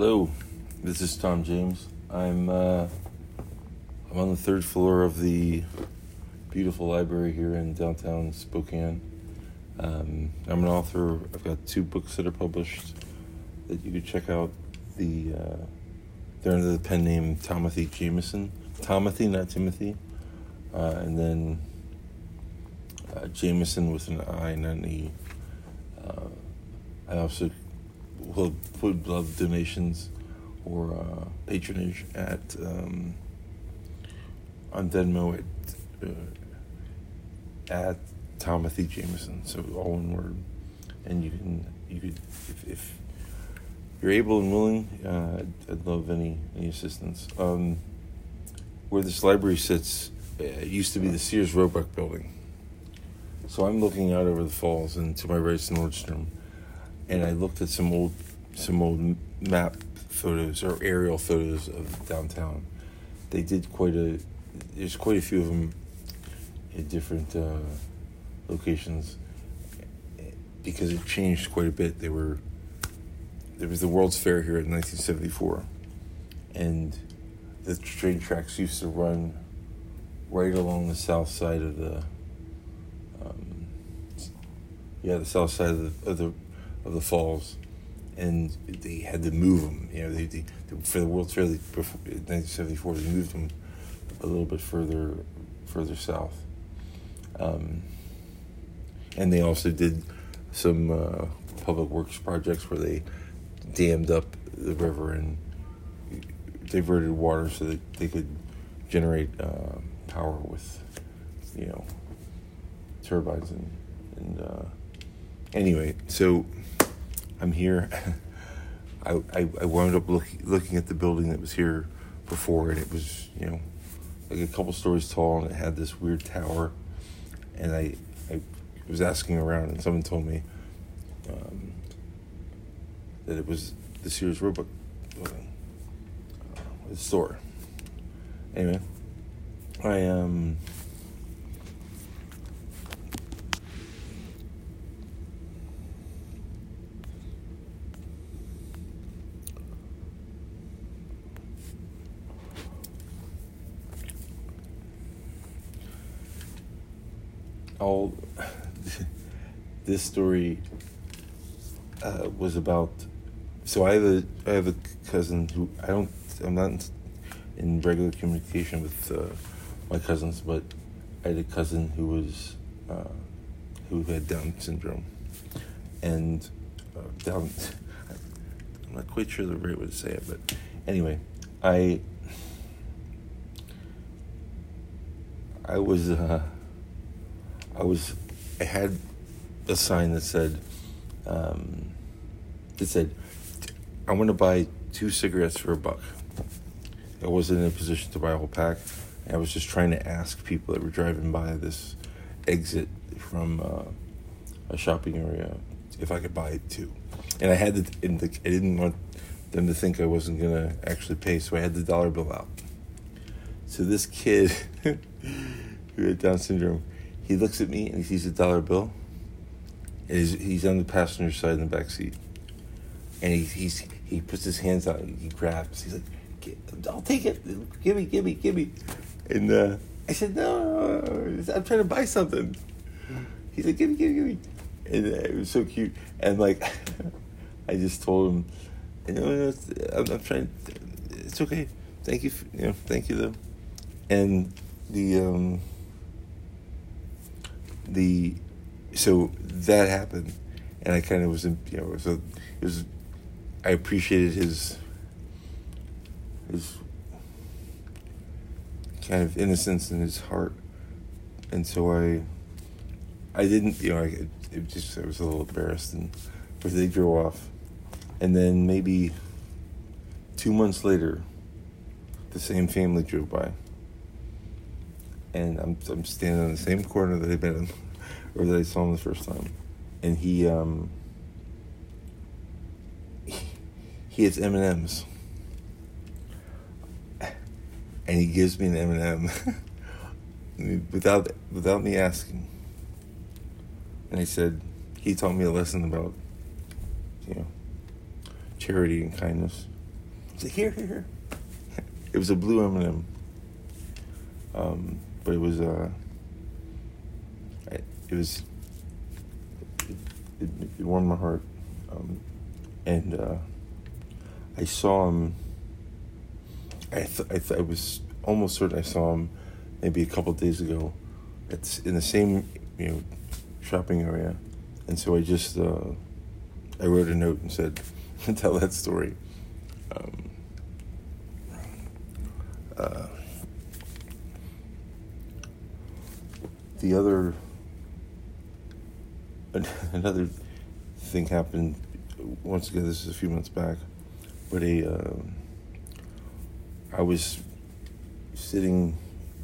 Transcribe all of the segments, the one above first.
Hello, this is Tom James. I'm uh, I'm on the third floor of the beautiful library here in downtown Spokane. Um, I'm an author. I've got two books that are published that you could check out. The uh, they're under the pen name Tomothy Jameson. Tomothy, not Timothy. Uh, and then uh, Jameson with an I and an E. Uh, I also will put blood donations or uh, patronage at um, on Venmo at uh, at Tomothy Jameson. So all in one word, and you can you could if, if you're able and willing, uh, I'd, I'd love any any assistance. Um, where this library sits, uh, it used to be the Sears Roebuck building. So I'm looking out over the falls, and to my right is Nordstrom, and I looked at some old some old map photos or aerial photos of downtown. They did quite a there's quite a few of them in different uh, locations because it changed quite a bit. They were there was the World's Fair here in 1974, and the train tracks used to run right along the south side of the um, yeah the south side of the of the, of the falls, and they had to move them. You know, they, they for the World's Fair they, before, 1974 they moved them a little bit further further south, um, and they also did some uh, public works projects where they dammed up the river and diverted water so that they could generate uh, power with, you know, turbines and and uh, anyway. So I'm here. I, I, I wound up look, looking at the building that was here before, and it was you know like a couple stories tall, and it had this weird tower. And I I was asking around, and someone told me um, that it was the Sears Roebuck building the store. Anyway, I um. All this story uh, was about. So I have a I have a cousin who I don't I'm not in regular communication with uh, my cousins, but I had a cousin who was uh, who had Down syndrome, and uh, Down. I'm not quite sure the right way to say it, but anyway, I I was uh, I was I had a sign that said um, said I want to buy two cigarettes for a buck. I wasn't in a position to buy a whole pack. I was just trying to ask people that were driving by this exit from uh, a shopping area if I could buy too. And I had the, the, I didn't want them to think I wasn't gonna actually pay, so I had the dollar bill out. So this kid who had Down syndrome, he looks at me and he sees a dollar bill. And he's, he's on the passenger side in the back seat, and he he's, he puts his hands out and he grabs. He's like, I'll take it. Give me, give me, give me. And uh, I said, no, I'm trying to buy something. He's like, give me, give me, give me. And uh, it was so cute. And like, I just told him, you know, I'm, I'm trying. It's okay. Thank you. For, you know, thank you though. And the um, the so that happened, and I kind of was, in, you know, so it was. I appreciated his his kind of innocence in his heart, and so I, I didn't, you know, I it just I was a little embarrassed, and but they drove off, and then maybe two months later, the same family drove by, and I'm I'm standing on the same corner that I've been in, or that I saw him the first time, and he um. He, he has M and M's and he gives me an M and M without without me asking. And I said, he taught me a lesson about, you know, charity and kindness. Like, here, here, here. It was a blue M&M. Um, but it was, uh, it was, it, it, warmed my heart. Um, and uh, I saw him, I, th- I, th- I was almost certain I saw him maybe a couple days ago. It's in the same, you know, shopping area. And so I just, uh, I wrote a note and said, tell that story. Um, uh, the other another thing happened once again this is a few months back but a uh, I was sitting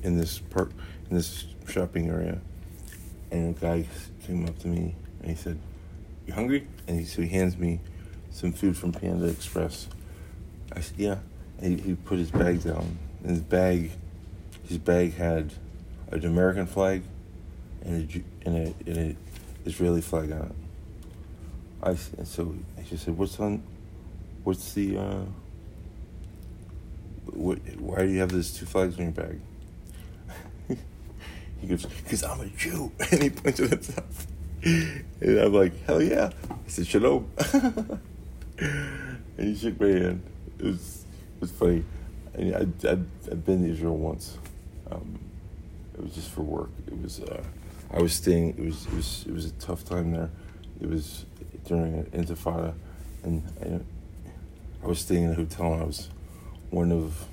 in this park in this shopping area and a guy came up to me and he said you hungry? And he so he hands me some food from Panda Express. I said yeah. And he, he put his bag down and his bag his bag had an American flag and a, and a, and a Israeli flag on it. I and so I just said, "What's on? What's the? Uh, what? Why do you have those two flags in your bag?" he goes, "Cause I'm a Jew," and he points at himself. And I'm like, "Hell yeah!" I said, "Shalom," and he shook my hand. It was it was funny. I I'd, I'd been to Israel once. Um, it was just for work. It was. Uh, I was staying. It was it was it was a tough time there. It was during an intifada, and I, I was staying in a hotel. and I was one of.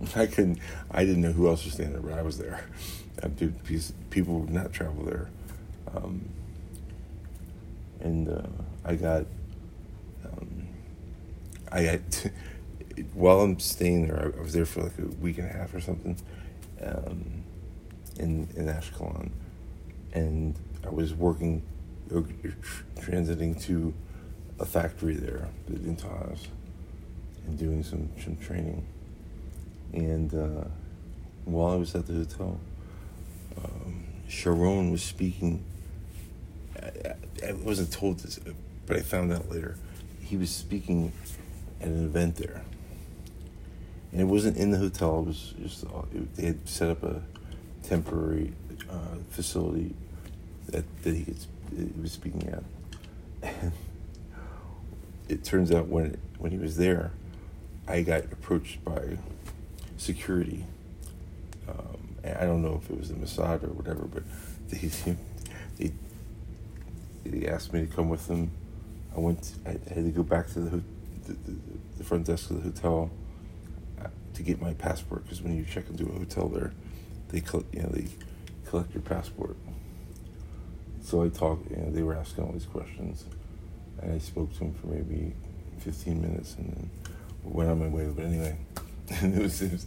I couldn't. I didn't know who else was staying there, but I was there. Uh, people would not travel there, um, and uh, I got. Um, I got. while I'm staying there, I, I was there for like a week and a half or something. Um, in, in Ashkelon. And I was working, transiting to a factory there, in Taz, and doing some, some training. And uh, while I was at the hotel, um, Sharon was speaking. I, I, wasn't told this, but I found out later. He was speaking at an event there. And it wasn't in the hotel, it was just, it, they had set up a temporary uh, facility that, that he, he was speaking at. And it turns out when when he was there, I got approached by security. Um, I don't know if it was the Mossad or whatever, but they, they they asked me to come with them. I went. I had to go back to the the, the, the front desk of the hotel uh, to get my passport because when you check into a hotel there, they you know they collect your passport. So I talked, you know, they were asking all these questions, and I spoke to them for maybe 15 minutes, and then went on my way. But anyway, it was, it was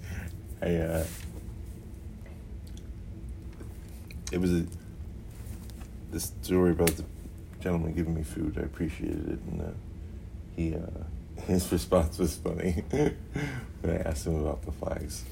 I, uh, it was a the story about the gentleman giving me food. I appreciated it, and uh, he uh, his response was funny when I asked him about the flags.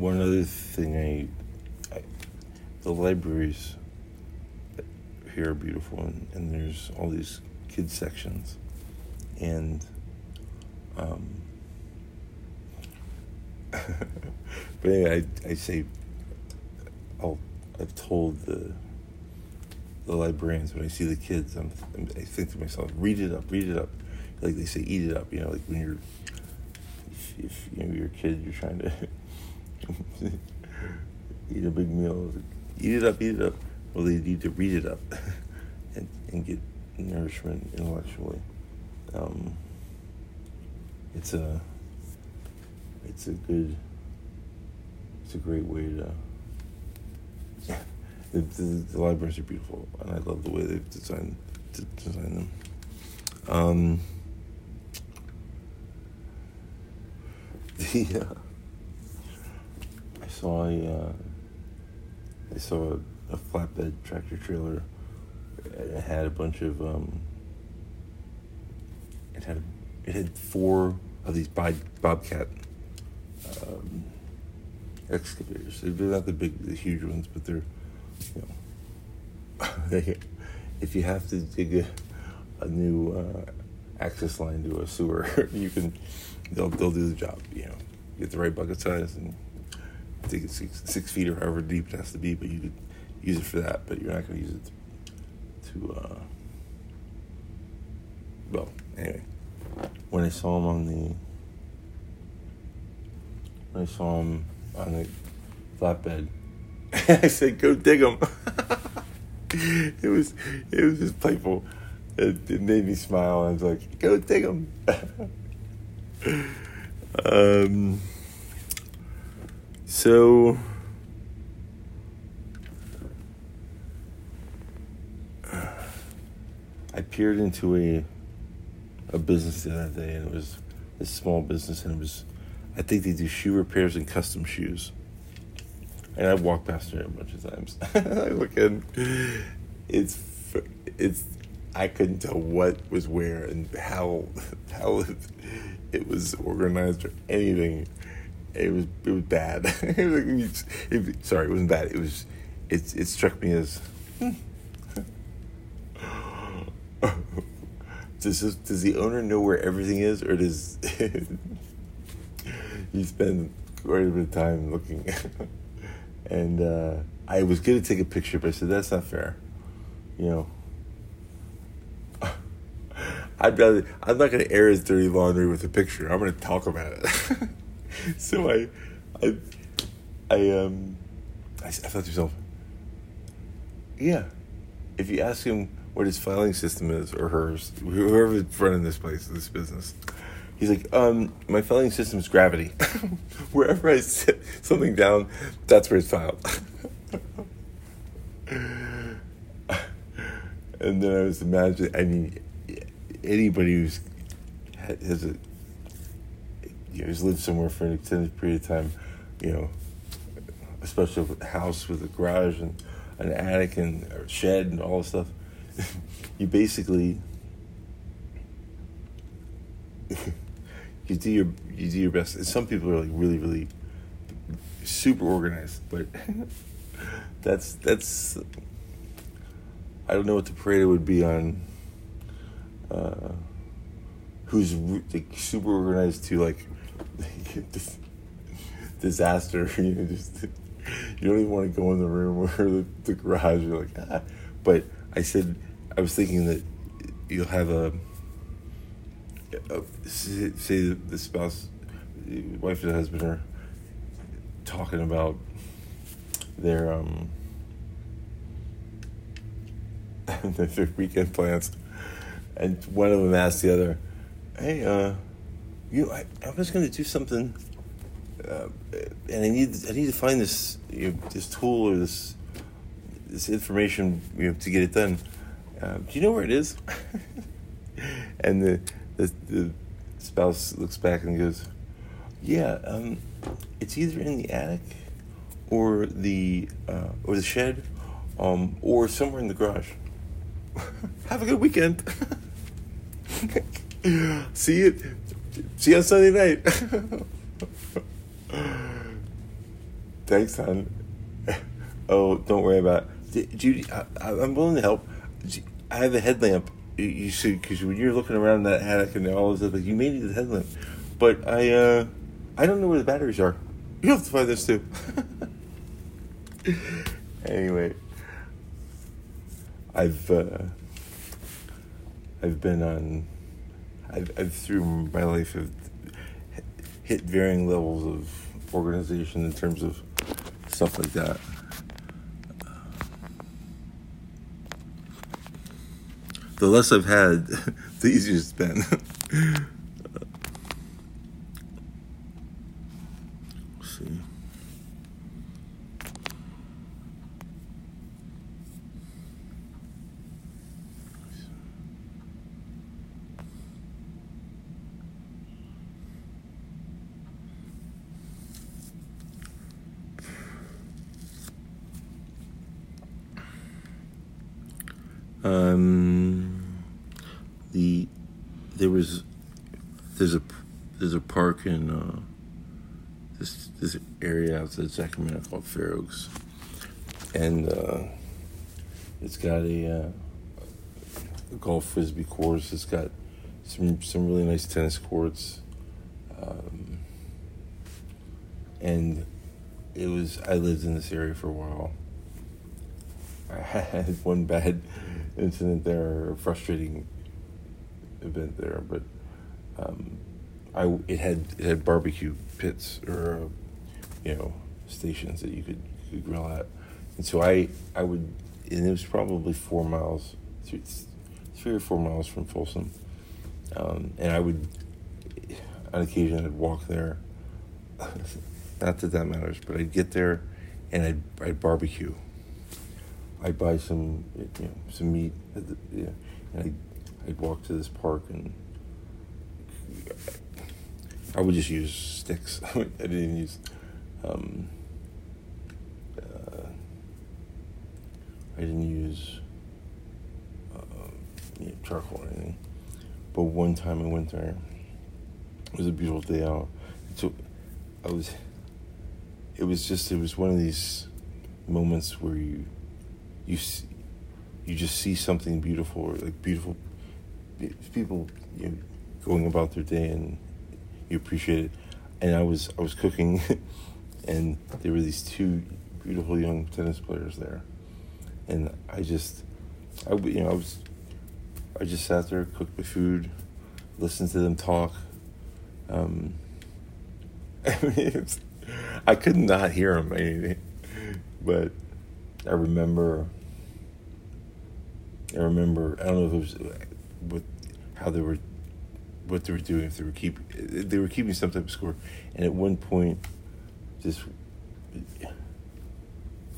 one other thing I, I the libraries here are beautiful and, and there's all these kids sections and um but anyway, I, I say I'll I've told the the librarians when I see the kids I'm, I think to myself read it up read it up like they say eat it up you know like when you're if, if you know you're a kid you're trying to eat a big meal. Eat it up, eat it up. Well, they need to read it up and, and get nourishment intellectually. Um, it's a it's a good it's a great way to the, the, the, libraries are beautiful and I love the way they've designed designed them. Um, the uh, I saw a uh, I saw a, a flatbed tractor trailer. It had a bunch of um, it had it had four of these bobcat um, excavators. They're not the big, the huge ones, but they're you know they if you have to dig a, a new uh, access line to a sewer, you can they'll they'll do the job. You know, get the right bucket size and dig it six, six feet or however deep it has to be. But you could use it for that, but you're not going to use it to. To uh, well, anyway, when I saw him on the when I saw him on the flatbed, I said, "Go dig him." it was it was just playful. It, it made me smile. I was like, "Go dig him." um. So. I peered into a a business the other day, and it was a small business, and it was, I think they do shoe repairs and custom shoes. And I've walked past it a bunch of times. I look in, it's, it's, I couldn't tell what was where and how, how it was organized or anything. It was, it was bad. it, sorry, it wasn't bad. It was, it, it struck me as. Hmm does this, does the owner know where everything is, or does he spend quite a bit of time looking? and uh, I was gonna take a picture, but I said that's not fair. You know, I'd rather I'm not gonna air his dirty laundry with a picture. I'm gonna talk about it. so I, I, I um, I, I thought to myself, yeah, if you ask him what his filing system is or hers, whoever's running this place, this business. He's like, um, my filing system is gravity. Wherever I sit something down, that's where it's filed. and then I was imagining, I mean, anybody who's has a, you know, who's lived somewhere for an extended period of time, you know, especially a house with a garage and an attic and a shed and all this stuff you basically you do your you do your best. And some people are like really really super organized, but that's that's I don't know what the parade would be on. Uh, who's like, super organized to like disaster? You know, just you don't even want to go in the room or the, the garage. You're like, ah. but I said I was thinking that you'll have a, a say the spouse, wife and husband are talking about their um their weekend plans, and one of them asks the other, "Hey, uh, you, I, I was going to do something." Uh, and I need I need to find this you know, this tool or this this information you know, to get it done. Uh, do you know where it is? and the, the, the spouse looks back and goes, yeah, um, it's either in the attic or the uh, or the shed, um, or somewhere in the garage. Have a good weekend. see you. See you on Sunday night. Thanks, hon. Oh, don't worry about it. Judy, I, am willing to help. I have a headlamp. You see, because when you're looking around that attic and all this stuff, you may need a headlamp. But I, uh, I don't know where the batteries are. You have to find this too. anyway, I've, uh, I've been on, I've, I've through my life have hit varying levels of organization in terms of stuff like that. The less I've had, the easier it's been. see. Um, the there was there's a there's a park in uh, this this area outside Sacramento called Fair Oaks, and uh, it's got a, uh, golf frisbee course. It's got some some really nice tennis courts, um, and it was I lived in this area for a while. I had one bad incident there, a frustrating event there, but um, I it had it had barbecue pits or uh, you know stations that you could, you could grill at, and so I I would and it was probably four miles, three, three or four miles from Folsom, um, and I would on occasion I'd walk there. Not that that matters, but I'd get there, and I'd I'd barbecue. I'd buy some you know some meat, the, and I'd, I'd walk to this park and I would just use sticks. I didn't use um, uh, I didn't use uh, charcoal or anything. But one time I went there. It was a beautiful day out. So I was. It was just. It was one of these moments where you, you, see, you just see something beautiful, or like beautiful people you know, going about their day, and you appreciate it. And I was I was cooking, and there were these two beautiful young tennis players there, and I just, I you know I was, I just sat there, cooked my food, listened to them talk. Um, I mean, I could not hear them, anything, but I remember. I remember. I don't know if it was what how they were what they were doing if they were keep they were keeping some type of score and at one point this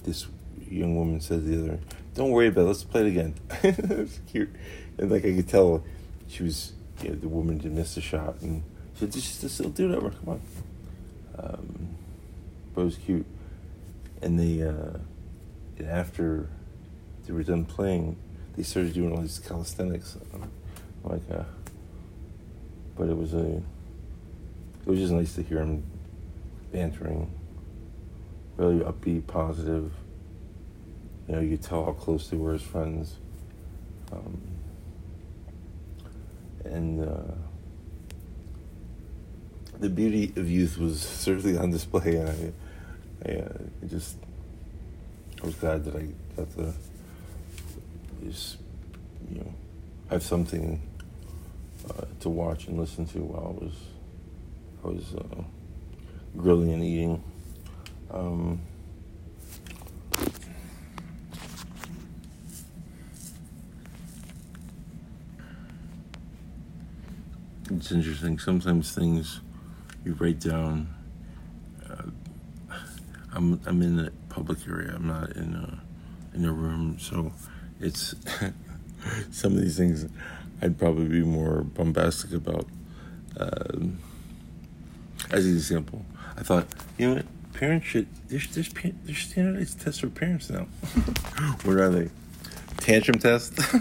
this young woman to the other don't worry about it let's play it again. It's cute. And like i could tell she was you know, the woman did miss the shot and she said just, just do it over come on. Um, but it was cute. And they uh, and after they were done playing they started doing all these calisthenics. Like uh, but it was a it was just nice to hear him bantering, really upbeat, positive. You know, you tell how close they were as friends. Um, and uh, the beauty of youth was certainly on display, and I, I, uh, just I was glad that I got to just you know have something uh, to watch and listen to while I was I was uh, grilling and eating. Um, it's interesting. Sometimes things you write down. Uh, I'm I'm in a public area. I'm not in a in a room, so it's some of these things I'd probably be more bombastic about. Um, as an example, I thought, you know what, parents should, there's, there's, there's standardized tests for parents now. what are they? Tantrum test?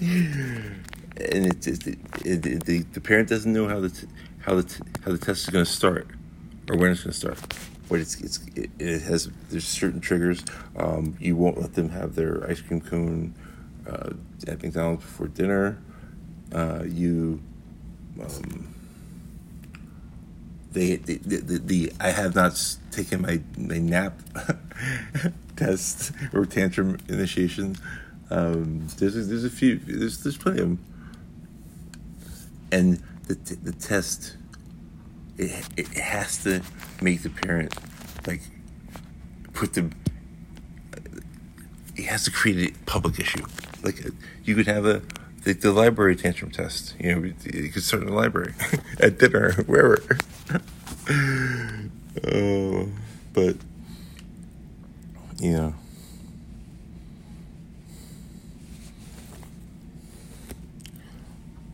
and it's, it's it, it, the, the parent doesn't know how the, t- how the, t- how the test is going to start or when it's going to start but it's, it's it, it, has there's certain triggers. Um, you won't let them have their ice cream cone uh, at McDonald's before dinner. Uh, you, um, they, the, the, the, I have not taken my, my nap test or tantrum initiation. Um, there's a, there's a few there's there's plenty of them, and the the test it it has to make the parent like put the it has to create a public issue like you could have a the, the library tantrum test. You know, you could start in the library at dinner, wherever. oh, but you know.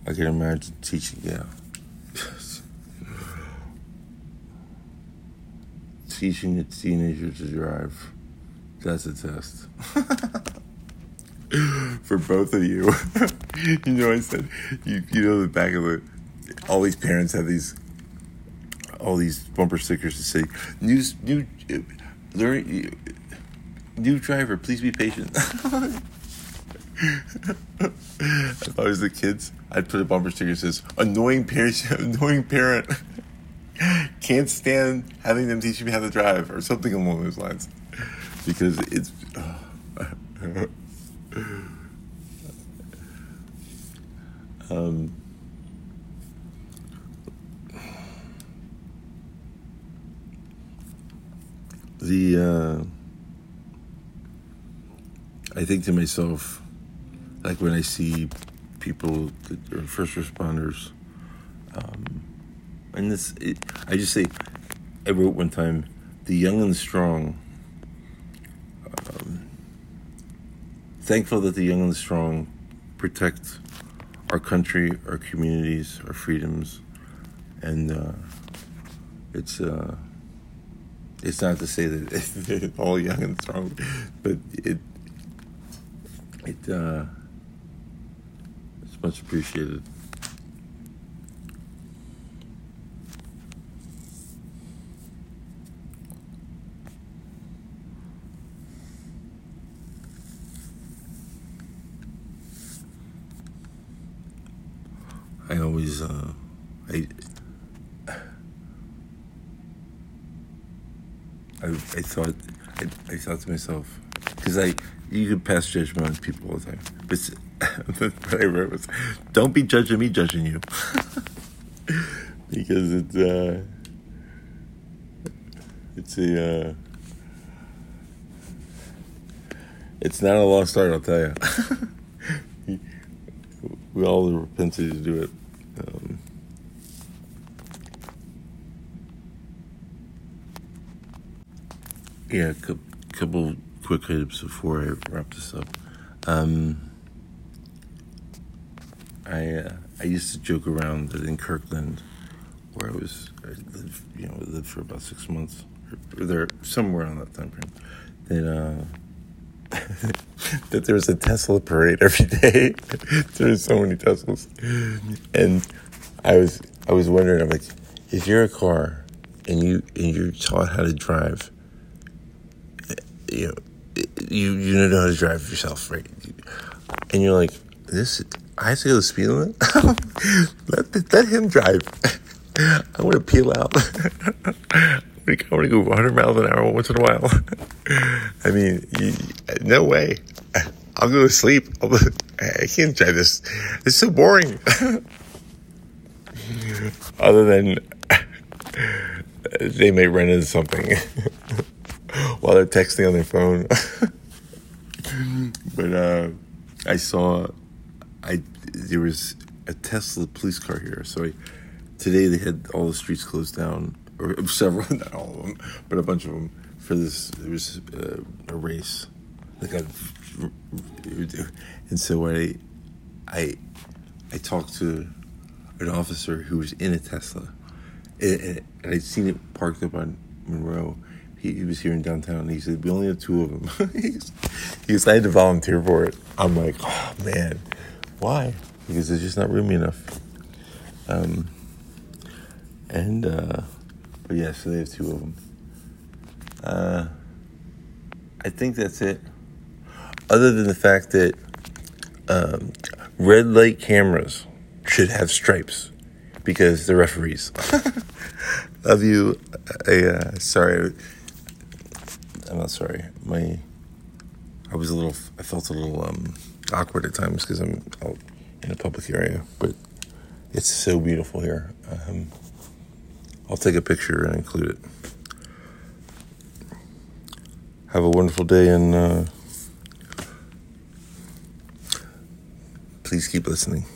I can imagine teaching, yeah. teaching a teenager to drive. That's a test. for both of you. you know, I said, you, you know, the back of it, all these parents have these, all these bumper stickers to say, new, new, learn, new driver, please be patient. if I was the kids, I'd put a bumper sticker that says, annoying parent, annoying parent. Can't stand having them teach me how to drive or something along those lines. Because it's. Uh, um, the uh, I think to myself, like when I see people that are first responders, um, and this, it, I just say, I wrote one time, the young and strong. Um, thankful that the young and the strong protect our country, our communities, our freedoms, and uh, it's uh, it's not to say that they're all young and strong, but it it uh, it's much appreciated. I always, uh, I, I, I thought, I, I thought to myself, because I, you can pass judgment on people all the time, but what I wrote was, don't be judging me, judging you, because it's, uh, it's a, uh, it's not a lost art, I'll tell you. we all propensity to do it. Um, yeah, a couple, quick items before I wrap this up. Um, I uh, I used to joke around that in Kirkland, where I was, I lived, you know, lived for about six months, or there somewhere on that time frame, that. Uh, that there was a Tesla parade every day. there were so many Teslas, and I was I was wondering. I'm like, if you're a car and you and you're taught how to drive, you know, you you know how to drive yourself, right? And you're like, this. I have to go the speed limit. let let him drive. I want to peel out. I want to go 100 miles an hour once in a while. I mean, you, no way. I'll go to sleep. I can't drive this. It's so boring. Other than they may run into something while they're texting on their phone. but uh, I saw, I there was a Tesla police car here. So I, today they had all the streets closed down or several, not all of them, but a bunch of them for this. There was uh, a race, like a, and so I, I, I talked to an officer who was in a Tesla, and, and I'd seen it parked up on Monroe. He, he was here in downtown. And he said we only have two of them. he decided to volunteer for it. I'm like, oh man, why? Because there's just not roomy enough. Um, and uh, but yeah, so they have two of them. Uh, I think that's it. Other than the fact that um, red light cameras should have stripes because they're referees. Love you. I, uh, sorry. I'm not sorry. My, I was a little. I felt a little um, awkward at times because I'm out in a public area, but it's so beautiful here. Um, I'll take a picture and include it. Have a wonderful day and uh, please keep listening.